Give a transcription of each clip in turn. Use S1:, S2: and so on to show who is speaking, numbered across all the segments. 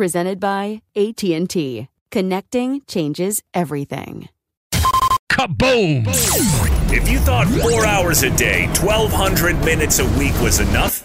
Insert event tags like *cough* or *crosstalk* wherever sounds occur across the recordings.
S1: presented by AT&T. Connecting changes everything.
S2: Kaboom! If you thought 4 hours a day, 1200 minutes a week was enough,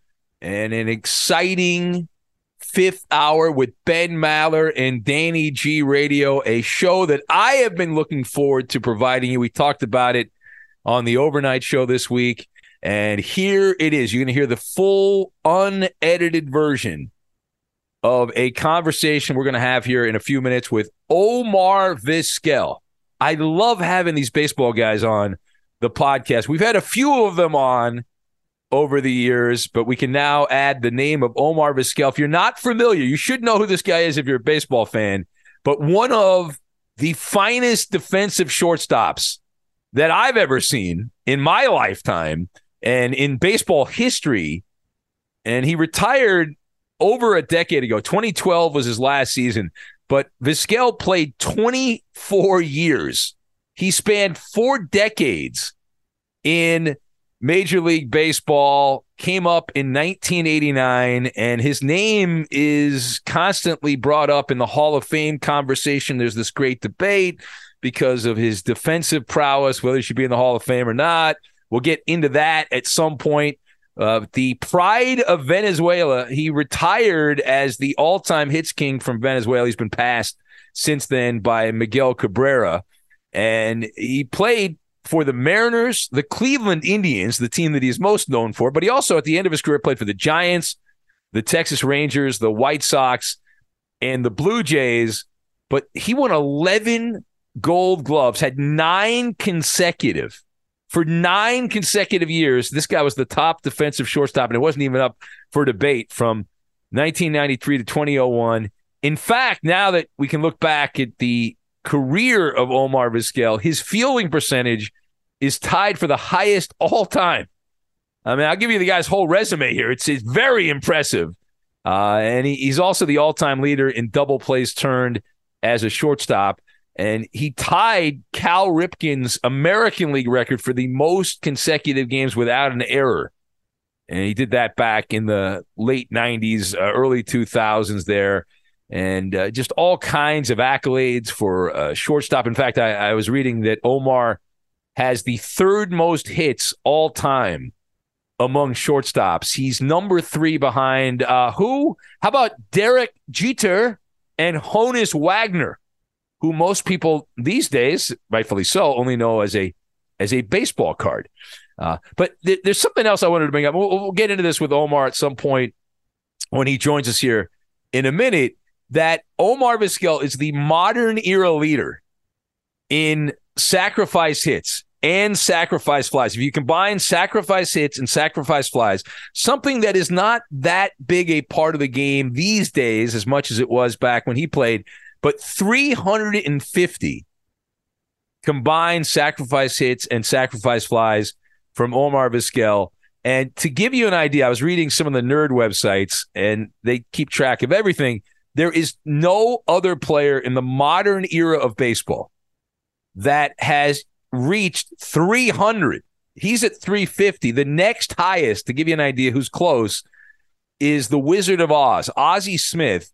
S3: and an exciting fifth hour with Ben Maller and Danny G Radio, a show that I have been looking forward to providing you. We talked about it on the overnight show this week. And here it is. You're going to hear the full unedited version of a conversation we're going to have here in a few minutes with Omar Vizquel. I love having these baseball guys on the podcast. We've had a few of them on over the years, but we can now add the name of Omar Vizquel. If you're not familiar, you should know who this guy is if you're a baseball fan, but one of the finest defensive shortstops that I've ever seen in my lifetime and in baseball history. And he retired over a decade ago. 2012 was his last season, but Vizquel played 24 years. He spanned four decades in Major League Baseball, came up in 1989, and his name is constantly brought up in the Hall of Fame conversation. There's this great debate because of his defensive prowess, whether he should be in the Hall of Fame or not. We'll get into that at some point. Uh, the pride of Venezuela, he retired as the all time hits king from Venezuela. He's been passed since then by Miguel Cabrera. And he played for the Mariners, the Cleveland Indians, the team that he's most known for. But he also, at the end of his career, played for the Giants, the Texas Rangers, the White Sox, and the Blue Jays. But he won 11 gold gloves, had nine consecutive. For nine consecutive years, this guy was the top defensive shortstop, and it wasn't even up for debate from 1993 to 2001. In fact, now that we can look back at the career of Omar Vizquel, his fielding percentage is tied for the highest all time. I mean, I'll give you the guy's whole resume here. It's, it's very impressive. Uh, and he, he's also the all time leader in double plays turned as a shortstop. And he tied Cal Ripken's American League record for the most consecutive games without an error. And he did that back in the late 90s, uh, early 2000s there. And uh, just all kinds of accolades for uh, shortstop. In fact, I, I was reading that Omar has the third most hits all time among shortstops. He's number three behind uh, who? How about Derek Jeter and Honus Wagner? who most people these days, rightfully so, only know as a as a baseball card. Uh, but th- there's something else I wanted to bring up. We'll, we'll get into this with Omar at some point when he joins us here in a minute. That Omar Vizquel is the modern era leader in sacrifice hits and sacrifice flies. If you combine sacrifice hits and sacrifice flies, something that is not that big a part of the game these days as much as it was back when he played, but 350 combined sacrifice hits and sacrifice flies from Omar Vizquel. And to give you an idea, I was reading some of the nerd websites and they keep track of everything. There is no other player in the modern era of baseball that has reached 300. He's at 350. The next highest, to give you an idea who's close, is the Wizard of Oz, Ozzie Smith.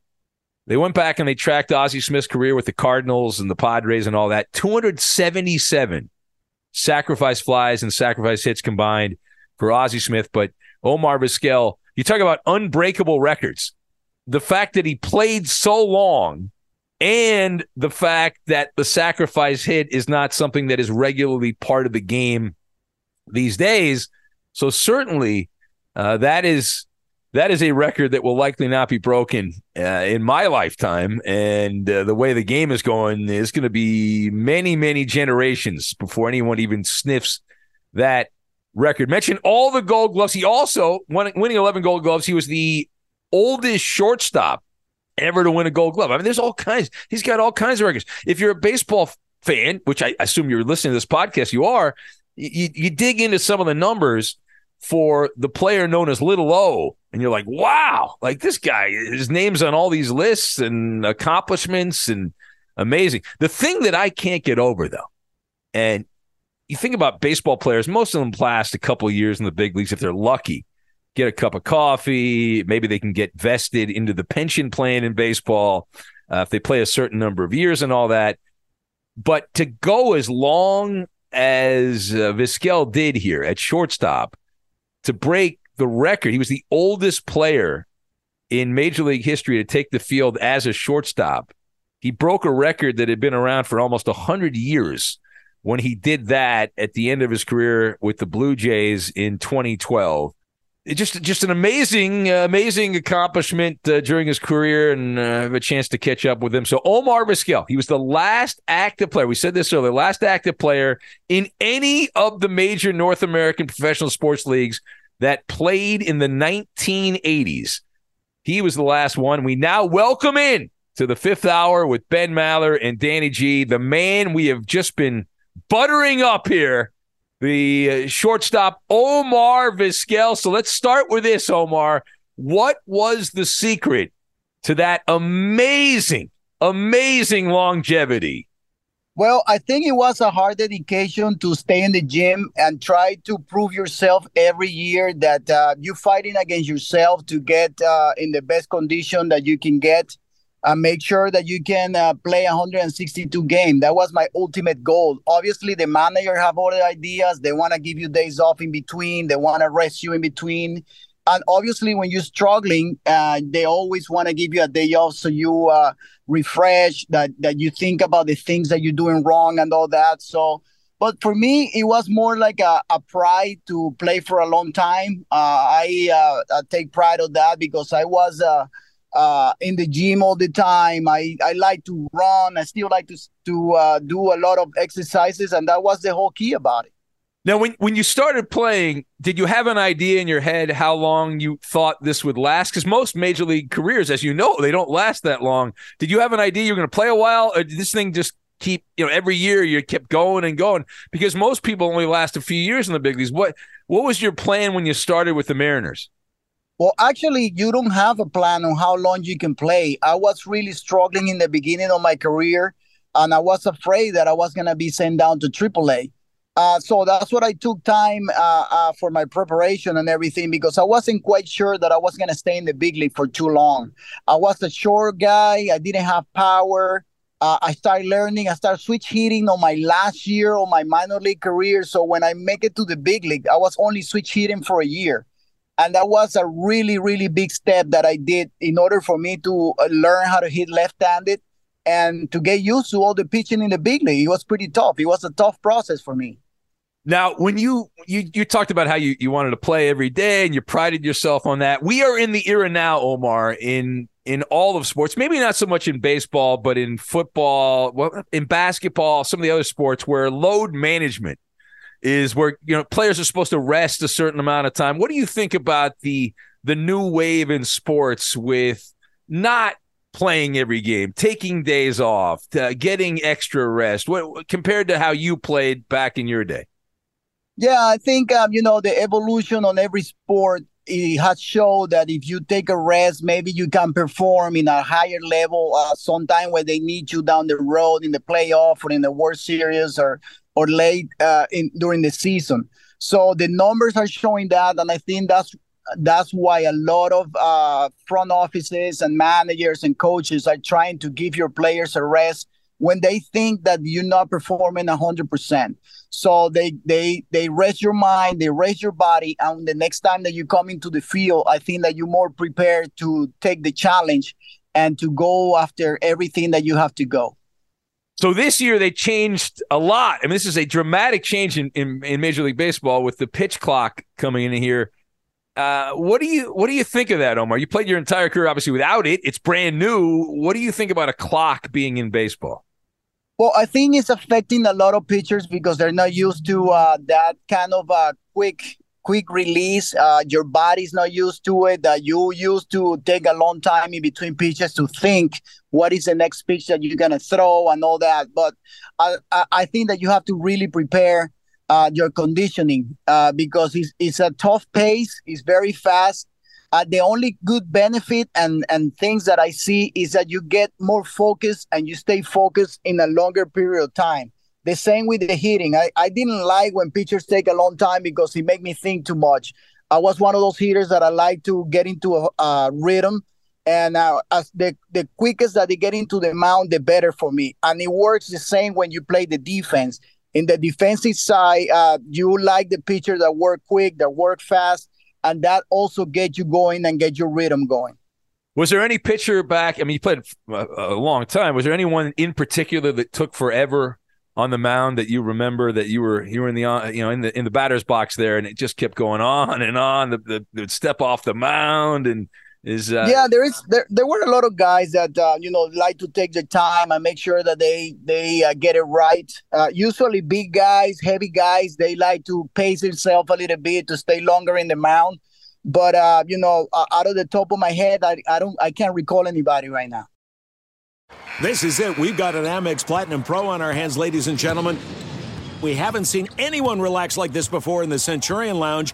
S3: They went back and they tracked Ozzie Smith's career with the Cardinals and the Padres and all that. 277 sacrifice flies and sacrifice hits combined for Ozzie Smith. But Omar Vizquel, you talk about unbreakable records. The fact that he played so long and the fact that the sacrifice hit is not something that is regularly part of the game these days. So certainly uh, that is that is a record that will likely not be broken uh, in my lifetime. And uh, the way the game is going is going to be many, many generations before anyone even sniffs that record. Mention all the gold gloves. He also, winning 11 gold gloves, he was the oldest shortstop ever to win a gold glove. I mean, there's all kinds. He's got all kinds of records. If you're a baseball fan, which I assume you're listening to this podcast, you are, you, you dig into some of the numbers for the player known as Little O, and you're like, wow, like this guy, his name's on all these lists and accomplishments and amazing. The thing that I can't get over though, and you think about baseball players, most of them last a couple years in the big leagues if they're lucky. Get a cup of coffee, maybe they can get vested into the pension plan in baseball uh, if they play a certain number of years and all that. But to go as long as uh, Vizquel did here at shortstop to break the record. He was the oldest player in Major League history to take the field as a shortstop. He broke a record that had been around for almost 100 years when he did that at the end of his career with the Blue Jays in 2012. Just just an amazing uh, amazing accomplishment uh, during his career and uh, have a chance to catch up with him. So Omar Vizquel, he was the last active player. We said this earlier, last active player in any of the major North American professional sports leagues that played in the 1980s. He was the last one. We now welcome in to the fifth hour with Ben Maller and Danny G, the man we have just been buttering up here, the uh, shortstop Omar Vizquel. So let's start with this, Omar. What was the secret to that amazing, amazing longevity
S4: well, I think it was a hard dedication to stay in the gym and try to prove yourself every year that uh, you're fighting against yourself to get uh, in the best condition that you can get. And make sure that you can uh, play 162 game. That was my ultimate goal. Obviously, the manager have other ideas. They want to give you days off in between. They want to rest you in between and obviously when you're struggling uh, they always want to give you a day off so you uh, refresh that that you think about the things that you're doing wrong and all that so but for me it was more like a, a pride to play for a long time uh, I, uh, I, take pride of that because i was uh, uh, in the gym all the time I, I like to run i still like to, to do a lot of exercises and that was the whole key about it
S3: now, when, when you started playing, did you have an idea in your head how long you thought this would last? Because most major league careers, as you know, they don't last that long. Did you have an idea you were going to play a while, or did this thing just keep, you know, every year you kept going and going? Because most people only last a few years in the big leagues. What what was your plan when you started with the Mariners?
S4: Well, actually, you don't have a plan on how long you can play. I was really struggling in the beginning of my career, and I was afraid that I was going to be sent down to AAA. Uh, so that's what I took time uh, uh, for my preparation and everything because I wasn't quite sure that I was going to stay in the big league for too long. I was a short guy. I didn't have power. Uh, I started learning. I started switch hitting on my last year of my minor league career. So when I make it to the big league, I was only switch hitting for a year. And that was a really, really big step that I did in order for me to uh, learn how to hit left handed and to get used to all the pitching in the big league. It was pretty tough. It was a tough process for me.
S3: Now, when you you you talked about how you, you wanted to play every day and you prided yourself on that, we are in the era now, Omar, in in all of sports. Maybe not so much in baseball, but in football, in basketball, some of the other sports where load management is where you know players are supposed to rest a certain amount of time. What do you think about the the new wave in sports with not playing every game, taking days off, uh, getting extra rest? What compared to how you played back in your day?
S4: Yeah, I think um, you know the evolution on every sport it has shown that if you take a rest, maybe you can perform in a higher level uh, sometime when they need you down the road in the playoff or in the World Series or or late uh, in during the season. So the numbers are showing that, and I think that's that's why a lot of uh, front offices and managers and coaches are trying to give your players a rest when they think that you're not performing 100% so they they they rest your mind they rest your body and the next time that you come into the field i think that you're more prepared to take the challenge and to go after everything that you have to go
S3: so this year they changed a lot. I mean, this is a dramatic change in, in, in Major League Baseball with the pitch clock coming in here. Uh, what do you what do you think of that, Omar? You played your entire career obviously without it. It's brand new. What do you think about a clock being in baseball?
S4: Well, I think it's affecting a lot of pitchers because they're not used to uh, that kind of uh, quick quick release. Uh, your body's not used to it. That you used to take a long time in between pitches to think what is the next pitch that you're gonna throw and all that. But I, I think that you have to really prepare uh, your conditioning uh, because it's, it's a tough pace. It's very fast. Uh, the only good benefit and and things that I see is that you get more focus and you stay focused in a longer period of time. The same with the hitting. I, I didn't like when pitchers take a long time because it make me think too much. I was one of those hitters that I like to get into a, a rhythm, and uh, as the the quickest that they get into the mound, the better for me. And it works the same when you play the defense. In the defensive side, uh, you like the pitcher that work quick, that work fast and that also get you going and get your rhythm going.
S3: Was there any pitcher back? I mean, you played a, long time. Was there anyone in particular that took forever on the mound that you remember that you were you were in the uh, you know in the in the batter's box there, and it just kept going on and on. The, the, the step off the mound and is uh...
S4: yeah there is there, there were a lot of guys that uh, you know like to take the time and make sure that they they uh, get it right. Uh, usually big guys heavy guys they like to pace themselves a little bit to stay longer in the mound. But uh, you know uh, out of the top of my head I, I don't i can't recall anybody right now.
S5: This is it. We've got an amex platinum pro on our hands ladies and gentlemen. We haven't seen anyone relax like this before in the centurion lounge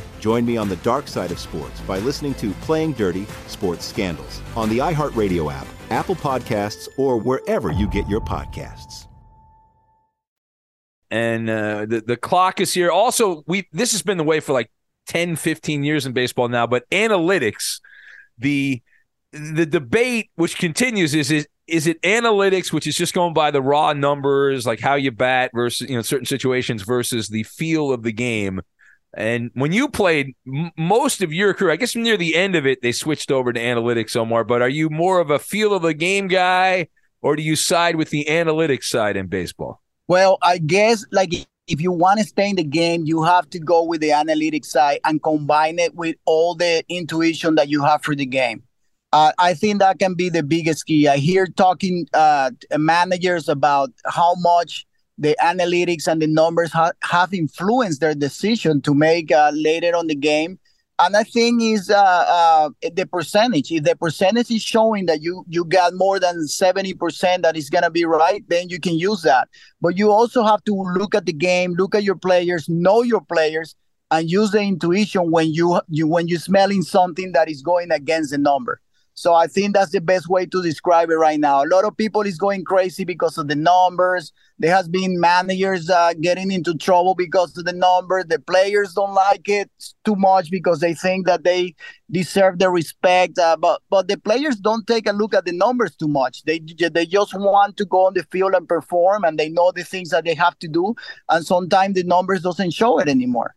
S6: Join me on the dark side of sports by listening to Playing Dirty Sports Scandals on the iHeartRadio app, Apple Podcasts, or wherever you get your podcasts.
S3: And uh, the, the clock is here. Also, we this has been the way for like 10, 15 years in baseball now, but analytics – the the debate which continues is is is it analytics which is just going by the raw numbers like how you bat versus you know certain situations versus the feel of the game and when you played m- most of your career i guess near the end of it they switched over to analytics omar but are you more of a feel of the game guy or do you side with the analytics side in baseball
S4: well i guess like if you want to stay in the game, you have to go with the analytics side and combine it with all the intuition that you have for the game. Uh, I think that can be the biggest key. I hear talking uh, managers about how much the analytics and the numbers ha- have influenced their decision to make uh, later on the game. and I think is uh, uh, the percentage. If the percentage is showing that you you got more than seventy percent that is gonna be right, then you can use that. But you also have to look at the game, look at your players, know your players, and use the intuition when you you when you're smelling something that is going against the number. So I think that's the best way to describe it right now. A lot of people is going crazy because of the numbers. There has been managers uh, getting into trouble because of the numbers. The players don't like it too much because they think that they deserve the respect. Uh, but but the players don't take a look at the numbers too much. They they just want to go on the field and perform, and they know the things that they have to do. And sometimes the numbers doesn't show it anymore.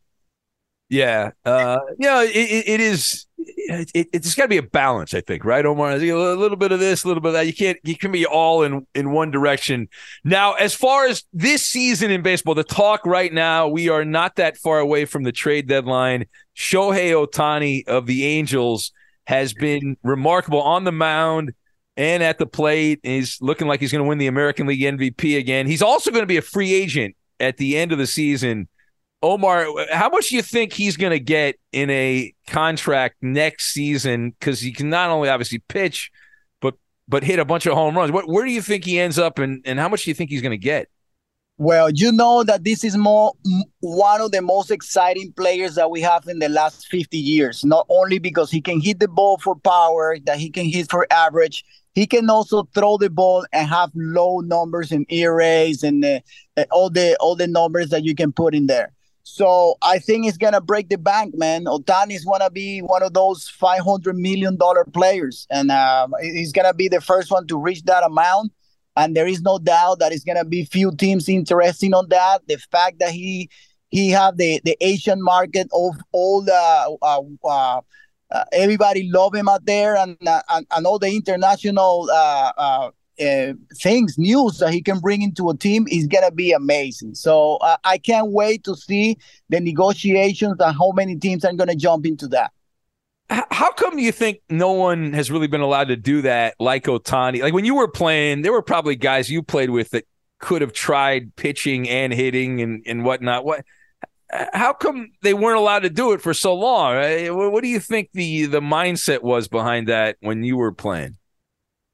S3: Yeah, uh, yeah, it, it is. It, it's got to be a balance, I think, right, Omar? A little bit of this, a little bit of that. You can't, you can be all in in one direction. Now, as far as this season in baseball, the talk right now, we are not that far away from the trade deadline. Shohei Ohtani of the Angels has been remarkable on the mound and at the plate. He's looking like he's going to win the American League MVP again. He's also going to be a free agent at the end of the season. Omar, how much do you think he's going to get in a contract next season? Because he can not only obviously pitch, but but hit a bunch of home runs. What, where do you think he ends up, and, and how much do you think he's going to get?
S4: Well, you know that this is more one of the most exciting players that we have in the last 50 years. Not only because he can hit the ball for power, that he can hit for average, he can also throw the ball and have low numbers in ERAs and uh, all the all the numbers that you can put in there. So I think it's gonna break the bank, man. Ohtani's gonna be one of those five hundred million dollar players, and uh, he's gonna be the first one to reach that amount. And there is no doubt that it's gonna be few teams interested on that. The fact that he he have the the Asian market of all the uh, uh, uh, everybody love him out there, and uh, and, and all the international uh, things, news that he can bring into a team is gonna be amazing. So uh, I can't wait to see the negotiations and how many teams are gonna jump into that.
S3: How come you think no one has really been allowed to do that like Ohtani? Like when you were playing, there were probably guys you played with that could have tried pitching and hitting and, and whatnot. What? How come they weren't allowed to do it for so long? What do you think the the mindset was behind that when you were playing?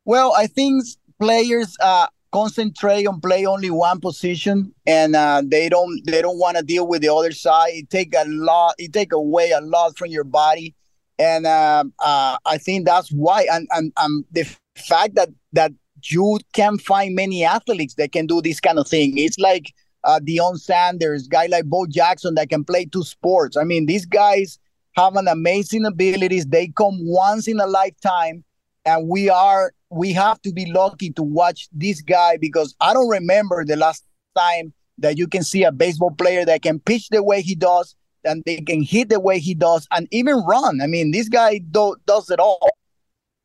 S4: Well, I think players uh, concentrate on play only one position and uh, they don't they don't want to deal with the other side it take a lot it take away a lot from your body and uh, uh, i think that's why and, and, and the fact that that you can find many athletes that can do this kind of thing it's like uh, Deion Sanders, guy like Bo Jackson that can play two sports. I mean, these guys have an amazing abilities. They come once in a lifetime, and we are we have to be lucky to watch this guy because I don't remember the last time that you can see a baseball player that can pitch the way he does and they can hit the way he does and even run. I mean, this guy do, does it all.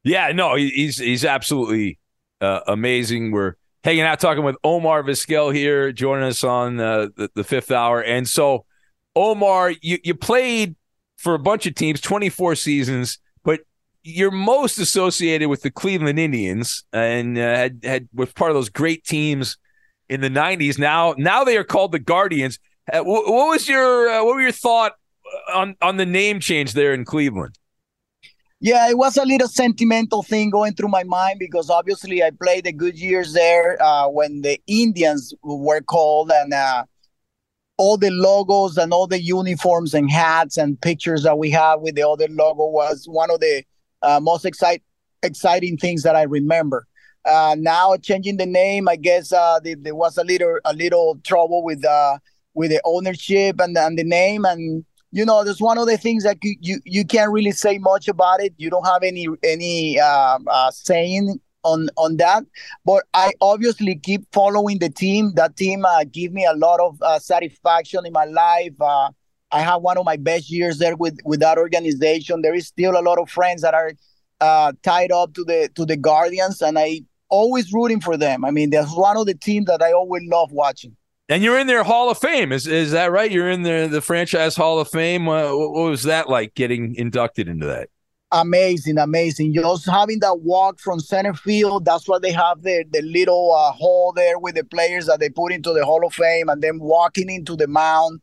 S3: Yeah, no, he's he's absolutely uh, amazing. We're hanging out talking with Omar Vizquel here, joining us on uh, the, the fifth hour. And so, Omar, you, you played for a bunch of teams, 24 seasons you're most associated with the Cleveland Indians and uh, had, had was part of those great teams in the 90s. Now now they are called the Guardians. Uh, what, what, was your uh, what were your thought on on the name change there in Cleveland?
S4: Yeah, it was a little sentimental thing going through my mind because obviously I played the good years there uh, when the Indians were called and uh, all the logos and all the uniforms and hats and pictures that we have with the other logo was one of the uh, most excite, exciting things that I remember. Uh, now changing the name, I guess uh, the, there was a little a little trouble with uh, with the ownership and, and the name, and you know, there's one of the things that you, you you can't really say much about it. You don't have any any uh, uh, saying on on that. But I obviously keep following the team. That team uh, give me a lot of uh, satisfaction in my life. I have one of my best years there with with that organization. There is still a lot of friends that are uh, tied up to the to the Guardians, and I always rooting for them. I mean, that's one of the teams that I always love watching.
S3: And you're in their Hall of Fame, is is that right? You're in the the franchise Hall of Fame. Uh, what, what was that like getting inducted into that?
S4: Amazing, amazing. Just having that walk from center field, that's what they have there, the little uh, hole there with the players that they put into the Hall of Fame, and then walking into the mound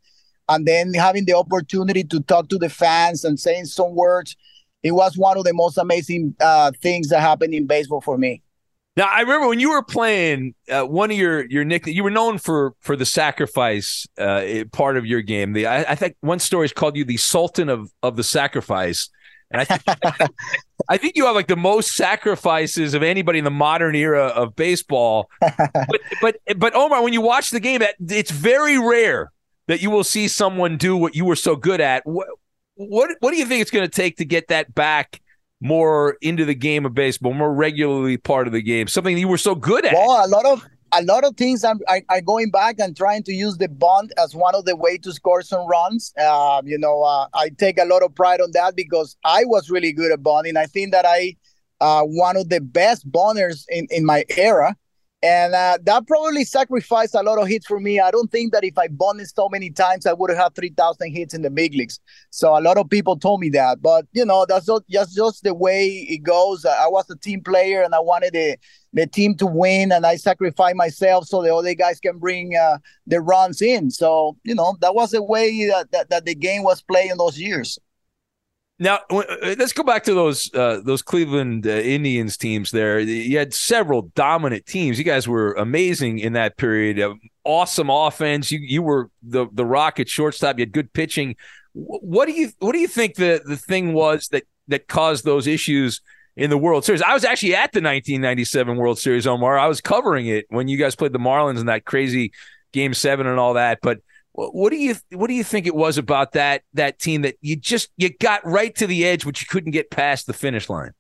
S4: and then having the opportunity to talk to the fans and saying some words, it was one of the most amazing uh, things that happened in baseball for me.
S3: Now I remember when you were playing uh, one of your your nick you were known for for the sacrifice uh, part of your game. The I, I think one story is called you the Sultan of of the sacrifice, and I think *laughs* I think you have like the most sacrifices of anybody in the modern era of baseball. *laughs* but but but Omar, when you watch the game, it's very rare that you will see someone do what you were so good at. What what, what do you think it's going to take to get that back? more into the game of baseball, more regularly part of the game, something you were so good at.
S4: Well, a lot of a lot of things I'm going back and trying to use the bunt as one of the way to score some runs. Uh, you know, uh, I take a lot of pride on that because I was really good at bunting. I think that I uh, one of the best bunters in in my era. And uh, that probably sacrificed a lot of hits for me. I don't think that if I bunted so many times, I would have had 3,000 hits in the big leagues. So a lot of people told me that. But, you know, that's just, just, just the way it goes. I was a team player and I wanted the, the team to win, and I sacrificed myself so the other guys can bring uh, the runs in. So, you know, that was the way that, that, that the game was played in those years.
S3: Now uh, let's go back to those uh, those Cleveland uh, Indians teams. There, you had several dominant teams. You guys were amazing in that period. Uh, awesome offense. You you were the the Rocket shortstop. You had good pitching. What do you what do you think the the thing was that that caused those issues in the World Series? I was actually at the 1997 World Series, Omar. I was covering it when you guys played the Marlins in that crazy Game Seven and all that, but what do you what do you think it was about that that team that you just you got right to the edge, but you couldn't get past the finish line?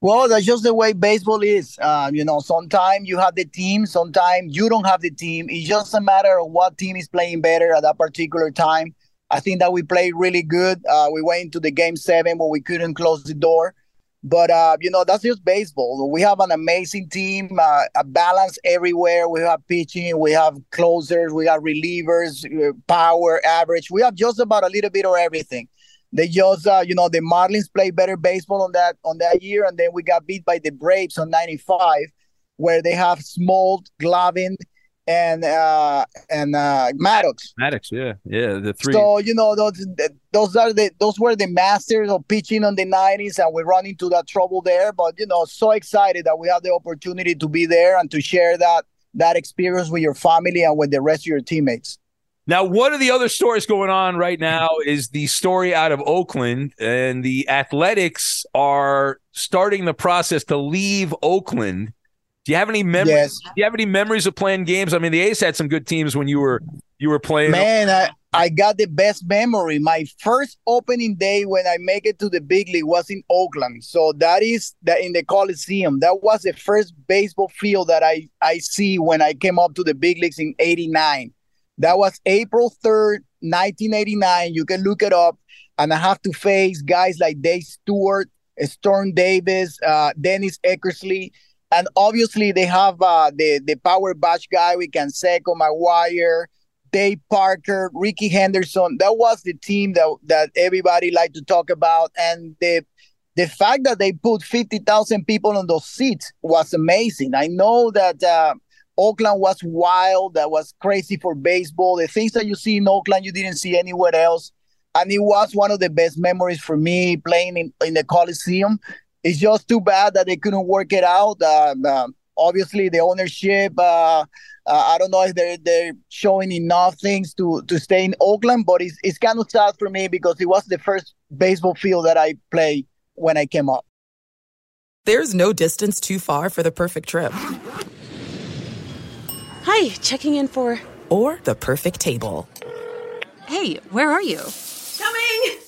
S4: Well, that's just the way baseball is. Uh, you know, sometimes you have the team, sometimes you don't have the team. It's just a matter of what team is playing better at that particular time. I think that we played really good. Uh, we went into the game seven, but we couldn't close the door. But uh, you know, that's just baseball. We have an amazing team, uh, a balance everywhere. We have pitching, we have closers, we have relievers, uh, power, average. We have just about a little bit of everything. They just, uh, you know, the Marlins played better baseball on that on that year, and then we got beat by the Braves on '95, where they have Smoltz, Glavine, and uh and uh Maddox.
S3: Maddux, yeah, yeah, the three.
S4: So you know those those are the those were the masters of pitching on the nineties, and we run into that trouble there. But you know, so excited that we have the opportunity to be there and to share that that experience with your family and with the rest of your teammates.
S3: Now, one of the other stories going on right now is the story out of Oakland, and the Athletics are starting the process to leave Oakland do you have any memories? Yes. Do you have any memories of playing games? I mean, the A's had some good teams when you were you were playing.
S4: Man, I, I got the best memory. My first opening day when I make it to the big league was in Oakland. So that is that in the Coliseum. That was the first baseball field that I I see when I came up to the big leagues in '89. That was April 3rd, 1989. You can look it up. And I have to face guys like Dave Stewart, Storm Davis, uh, Dennis Eckersley and obviously they have uh, the the power batch guy We Can with Canseco, McGwire, Dave Parker, Rickey Henderson. That was the team that that everybody liked to talk about, and the the fact that they put fifty thousand people on those seats was amazing. I know that. Uh, Oakland was wild. That was crazy for baseball. The things that you see in Oakland, you didn't see anywhere else. And it was one of the best memories for me playing in, in the Coliseum it's just too bad that they couldn't work it out. Uh, uh, obviously, the ownership. Uh, uh, I don't know if they're they're showing enough things to to stay in Oakland, but it's it's kind of sad for me because it was the first baseball field that I played when I came up.
S7: There's no distance too far for the perfect trip.
S8: Hi, checking in for
S7: or the perfect table.
S8: Hey, where are you?
S9: Coming.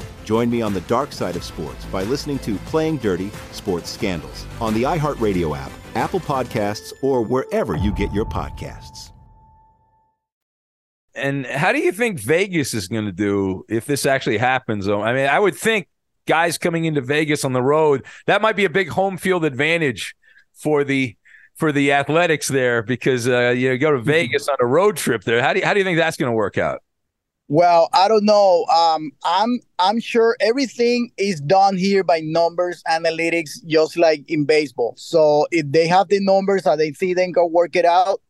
S6: Join me on the dark side of sports by listening to Playing Dirty Sports Scandals on the iHeartRadio app, Apple Podcasts, or wherever you get your podcasts.
S3: And how do you think Vegas is going to do if this actually happens? I mean, I would think guys coming into Vegas on the road, that might be a big home field advantage for the for the athletics there because uh, you go to mm-hmm. Vegas on a road trip there. How do you, how do you think that's going to work out?
S4: Well, I don't know. Um, I'm I'm sure everything is done here by numbers, analytics, just like in baseball. So if they have the numbers and they see they can work it out,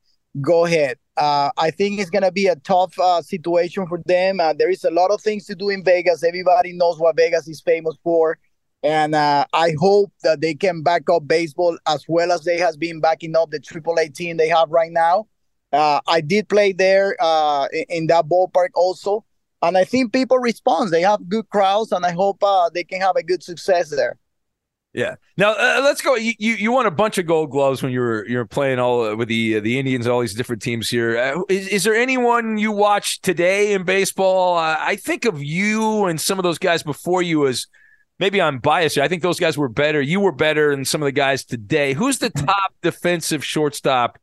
S4: go ahead. Uh, I think it's gonna be a tough uh, situation for them. Uh, there is a lot of things to do in Vegas. Everybody knows what Vegas is famous for, and uh, I hope that they can back up baseball as well as they has been backing up the AAA team they have right now. Uh, I did play there uh, in that ballpark also, and I think people respond. They have good crowds, and I hope uh, they can have a good success there.
S3: Yeah. Now uh, let's go. You, you, you won a bunch of Gold Gloves when you were you were playing all uh, with the uh, the Indians, all these different teams here. Is, is there anyone you watch today in baseball? I think of you and some of those guys before you as maybe I'm biased. here. I think those guys were better. You were better than some of the guys today. Who's the *laughs* top defensive shortstop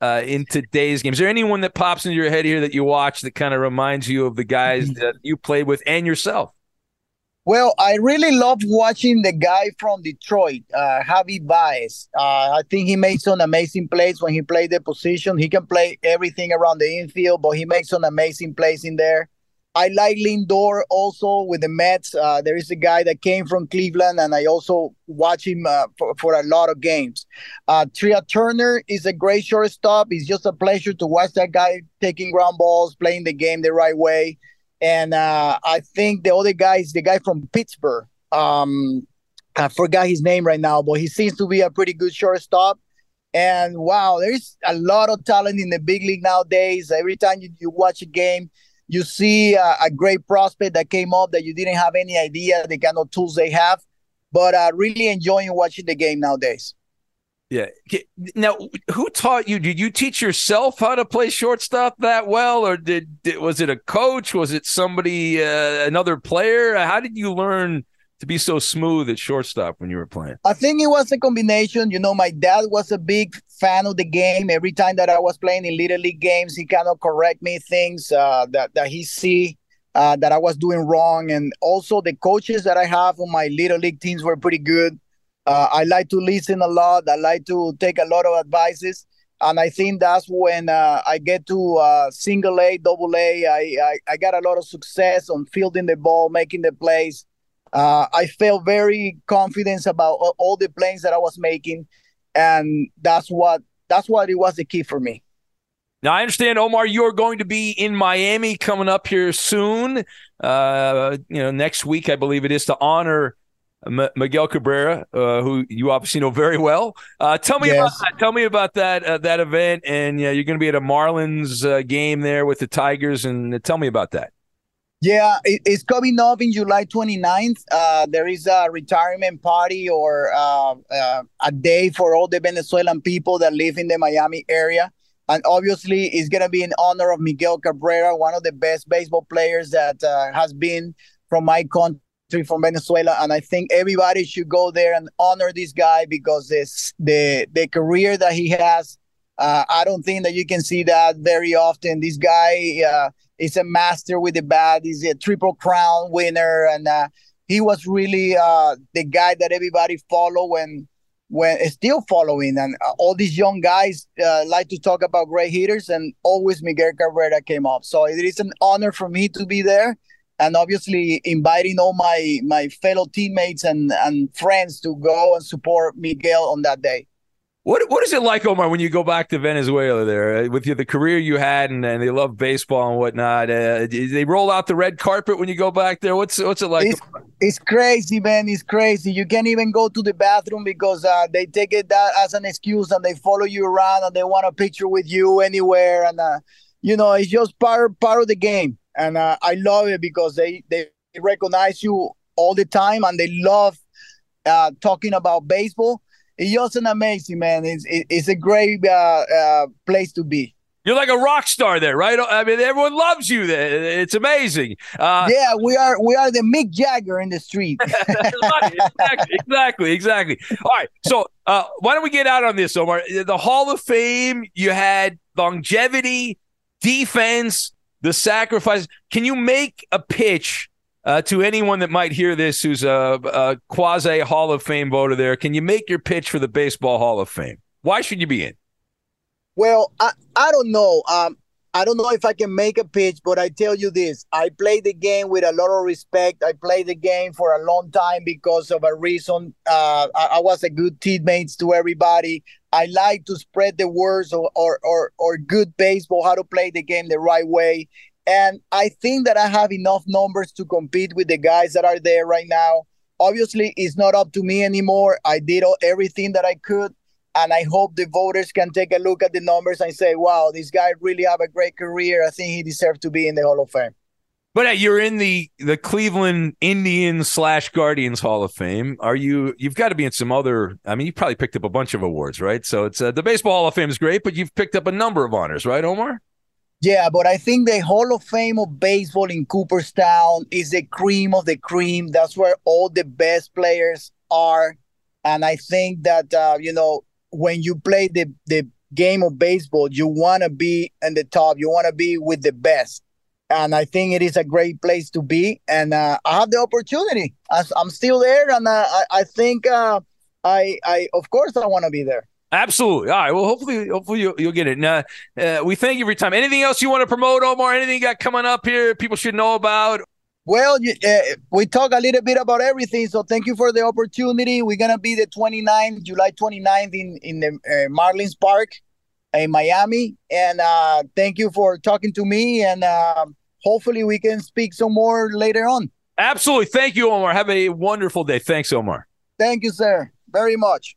S3: uh, in today's game? Is there anyone that pops into your head here that you watch that kind of reminds you of the guys mm-hmm. that you played with and yourself?
S4: Well, I really love watching the guy from Detroit, uh, Javy Baez. Uh, I think he makes some amazing plays when he played the position. He can play everything around the infield, but he makes some amazing plays in there. I like Lindor also with the Mets. Uh, there is a guy that came from Cleveland, and I also watch him uh, for, for a lot of games. Uh, Trea Turner is a great shortstop. It's just a pleasure to watch that guy taking ground balls, playing the game the right way. And uh, I think the other guy is the guy from Pittsburgh. Um, I forgot his name right now, but he seems to be a pretty good shortstop. And wow, there's a lot of talent in the big league nowadays. Every time you, you watch a game, you see a, a, great prospect that came up that you didn't have any idea the kind of tools they have. But uh, really enjoying watching the game nowadays.
S3: Yeah. Now, who taught you? Did you teach yourself how to play shortstop that well, or did, did was it a coach? Was it somebody, uh, another player? How did you learn to be so smooth at shortstop when you were playing?
S4: I think it was a combination. You know, my dad was a big fan of the game. Every time that I was playing in little league games, he kind of correct me things uh, that that he see uh, that I was doing wrong, and also the coaches that I have on my little league teams were pretty good. Uh, I like to listen a lot. I like to take a lot of advices, and I think that's when uh, I get to uh, single A, double A. I, I I got a lot of success on fielding the ball, making the plays. Uh, I felt very confident about all the plays that I was making and that's what that's what it was the key for me.
S3: Now I understand, Omar, you're going to be in Miami coming up here soon. Uh, you know, next week I believe it is to honor M- Miguel Cabrera, uh, who you obviously know very well. Uh, tell me yes. about that. Tell me about that uh, that event, and yeah, you're going to be at a Marlins uh, game there with the Tigers, and tell me about that.
S4: Yeah, it, it's coming up in July 29th. Uh, there is a retirement party or uh, uh, a day for all the Venezuelan people that live in the Miami area. And obviously, it's going to be in honor of Miguel Cabrera, one of the best baseball players that uh, has been from my country, from Venezuela. And I think everybody should go there and honor this guy because this, the, the career that he has, uh, I don't think that you can see that very often. This guy uh, He's a master with the bat. He's a triple crown winner, and uh, he was really uh, the guy that everybody follow when when still following. And uh, all these young guys uh, like to talk about great hitters. And always Miguel Cabrera came up. So it is an honor for me to be there. And obviously inviting all my my fellow teammates and and friends to go and support Miguel on that day
S3: what what is it like, Omar, when you go back to Venezuela there uh, with you, the career you had and, and they love baseball and whatnot? Uh, they roll out the red carpet when you go back there. What's what's it like?
S4: It's, it's crazy, man. It's crazy. You can't even go to the bathroom because uh, they take it that as an excuse and they follow you around and they want a picture with you anywhere. And uh, you know, it's just part part of the game. And uh, I love it because they they recognize you all the time and they love uh, talking about baseball it's an amazing man. It's it's a great uh, uh, place to be.
S3: You're like a rock star there, right? I mean, everyone loves you there. It's amazing.
S4: Uh, yeah, we are we are the Mick Jagger in the street. *laughs*
S3: exactly, exactly, exactly. All right, so uh, why don't we get out on this, Omar? The Hall of Fame, you had longevity, defense, the sacrifice. Can you make a pitch uh, to anyone that might hear this who's a, a quasi Hall of Fame voter there, can you make your pitch for the Baseball Hall of Fame? Why should you be in?
S4: Well, I, I don't know. Um, I don't know if I can make a pitch, but I tell you this I play the game with a lot of respect. I played the game for a long time because of a reason. Uh, I, I, was a good teammate to everybody. I like to spread the words or, or, or, or good baseball, how to play the game the right way. And I think that I have enough numbers to compete with the guys that are there right now. Obviously, it's not up to me anymore. I did all, everything that I could. And I hope the voters can take a look at the numbers and say, wow, this guy really have a great career. I think he deserves to be in the Hall of Fame.
S3: But uh, you're in the the Cleveland Indians slash Guardians Hall of Fame. Are you? You've got to be in some other. I mean, you probably picked up a bunch of awards, right? So it's uh, the Baseball Hall of Fame is great, but you've picked up a number of honors, right, Omar?
S4: Yeah, but I think the Hall of Fame of baseball in Cooperstown is the cream of the cream. That's where all the best players are. And I think that, uh, you know, when you play the, the game of baseball, you want to be in the top, you want to be with the best. And I think it is a great place to be. And uh, I have the opportunity. I'm still there. And uh, I, I think uh, I, I, of course, I want to be there.
S3: Absolutely. All right. Well, hopefully, hopefully you'll, you'll get it. And, uh, we thank you your time. Anything else you want to promote, Omar? Anything you got coming up here? People should know about.
S4: Well, uh, we talk a little bit about everything. So thank you for the opportunity. We're gonna be the 29th, July 29th in in the uh, Marlins Park in Miami. And uh, thank you for talking to me. And uh, hopefully we can speak some more later on.
S3: Absolutely. Thank you, Omar. Have a wonderful day. Thanks, Omar.
S4: Thank you, sir. Very much.